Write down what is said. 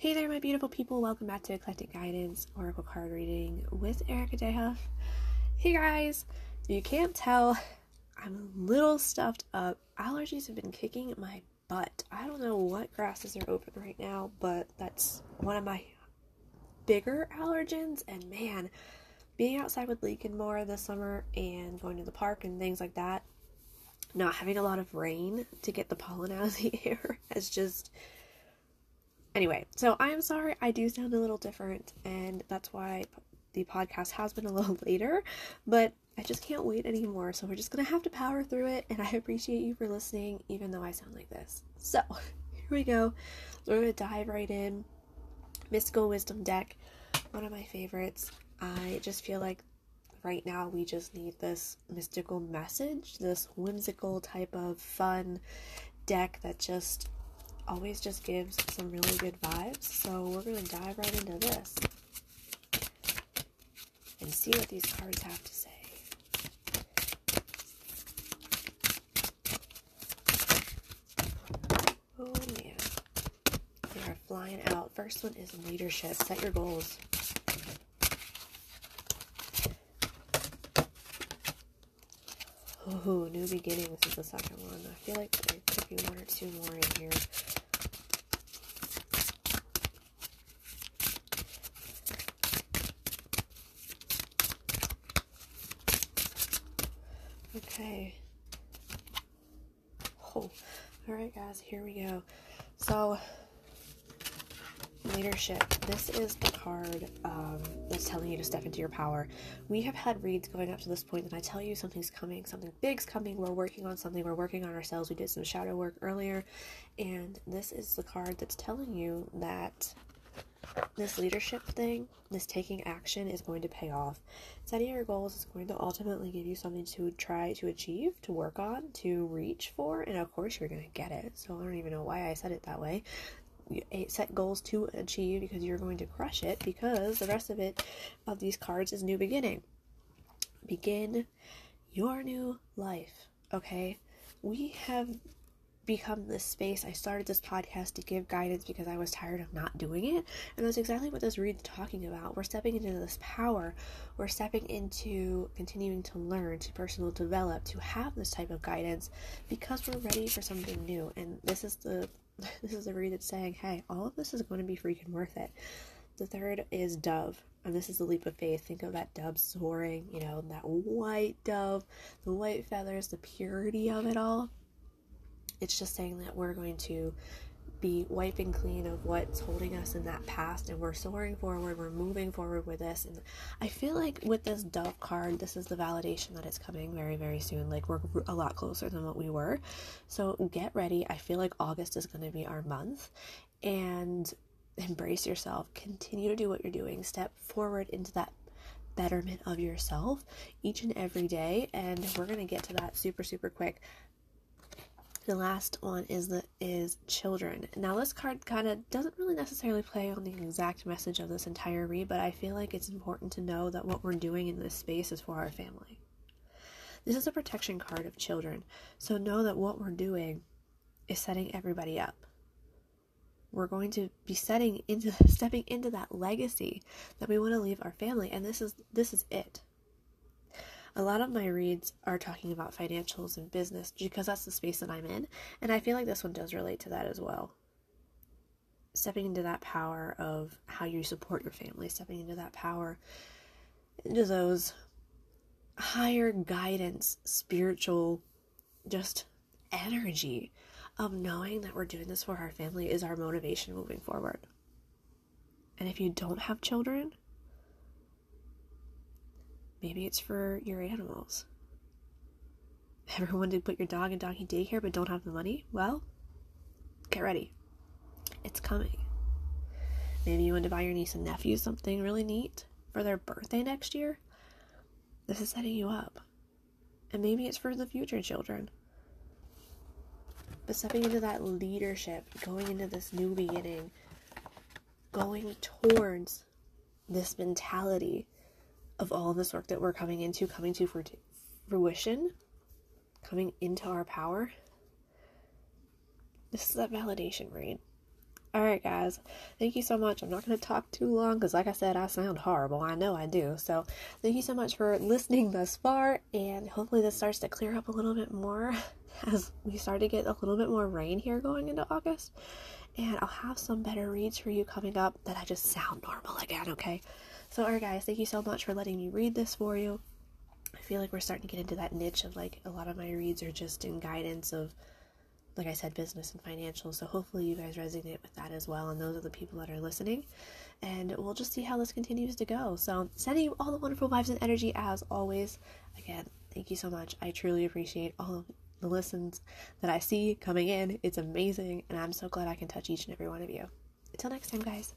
Hey there, my beautiful people. Welcome back to Eclectic Guidance Oracle Card Reading with Erika Dehoff. Hey guys, you can't tell, I'm a little stuffed up. Allergies have been kicking my butt. I don't know what grasses are open right now, but that's one of my bigger allergens. And man, being outside with Lincoln more this summer and going to the park and things like that, not having a lot of rain to get the pollen out of the air has just. Anyway, so I'm sorry I do sound a little different, and that's why the podcast has been a little later, but I just can't wait anymore. So we're just gonna have to power through it, and I appreciate you for listening, even though I sound like this. So here we go. We're gonna dive right in. Mystical Wisdom deck, one of my favorites. I just feel like right now we just need this mystical message, this whimsical type of fun deck that just always just gives some really good vibes. So we're going to dive right into this and see what these cards have to say. Oh man. They are flying out. First one is leadership. Set your goals. Oh, new beginnings is the second one. I feel like there could be one or two more in here. Okay. Oh, all right, guys, here we go. So, leadership. This is the card um, that's telling you to step into your power. We have had reads going up to this point, and I tell you something's coming, something big's coming. We're working on something, we're working on ourselves. We did some shadow work earlier, and this is the card that's telling you that this leadership thing, this taking action is going to pay off. Setting your goals is going to ultimately give you something to try to achieve, to work on, to reach for, and of course you're going to get it. So I don't even know why I said it that way set goals to achieve because you're going to crush it because the rest of it of these cards is new beginning. Begin your new life okay? We have become this space i started this podcast to give guidance because i was tired of not doing it and that's exactly what this read's talking about we're stepping into this power we're stepping into continuing to learn to personal develop to have this type of guidance because we're ready for something new and this is the this is a read that's saying, hey, all of this is going to be freaking worth it. The third is dove, and this is the leap of faith. Think of that dove soaring, you know, that white dove, the white feathers, the purity of it all. It's just saying that we're going to be wiping clean of what's holding us in that past and we're soaring forward we're moving forward with this. And i feel like with this dove card this is the validation that it's coming very very soon. Like we're a lot closer than what we were. So get ready. I feel like august is going to be our month. And embrace yourself. Continue to do what you're doing. Step forward into that betterment of yourself each and every day. And we're going to get to that super super quick the last one is the is children. Now this card kind of doesn't really necessarily play on the exact message of this entire read, but I feel like it's important to know that what we're doing in this space is for our family. This is a protection card of children, so know that what we're doing is setting everybody up. We're going to be setting into stepping into that legacy that we want to leave our family, and this is this is it a lot of my reads are talking about financials and business because that's the space that I'm in. And I feel like this one does relate to that as well. Stepping into that power of how you support your family, stepping into that power, into those higher guidance, spiritual, just energy of knowing that we're doing this for our family is our motivation moving forward. And if you don't have children, Maybe it's for your animals. Ever wanted to put your dog in doggy daycare but don't have the money? Well, get ready. It's coming. Maybe you want to buy your niece and nephew something really neat for their birthday next year. This is setting you up. And maybe it's for the future children. But stepping into that leadership, going into this new beginning, going towards this mentality of all of this work that we're coming into, coming to fruition, coming into our power. This is that validation read. All right, guys. Thank you so much. I'm not going to talk too long because, like I said, I sound horrible. I know I do. So, thank you so much for listening thus far. And hopefully, this starts to clear up a little bit more as we start to get a little bit more rain here going into August. And I'll have some better reads for you coming up that I just sound normal again, okay? So, alright, guys, thank you so much for letting me read this for you. I feel like we're starting to get into that niche of like a lot of my reads are just in guidance of like I said, business and financial. So hopefully you guys resonate with that as well. And those are the people that are listening. And we'll just see how this continues to go. So sending you all the wonderful vibes and energy as always. Again, thank you so much. I truly appreciate all of the listens that I see coming in. It's amazing. And I'm so glad I can touch each and every one of you. Until next time, guys.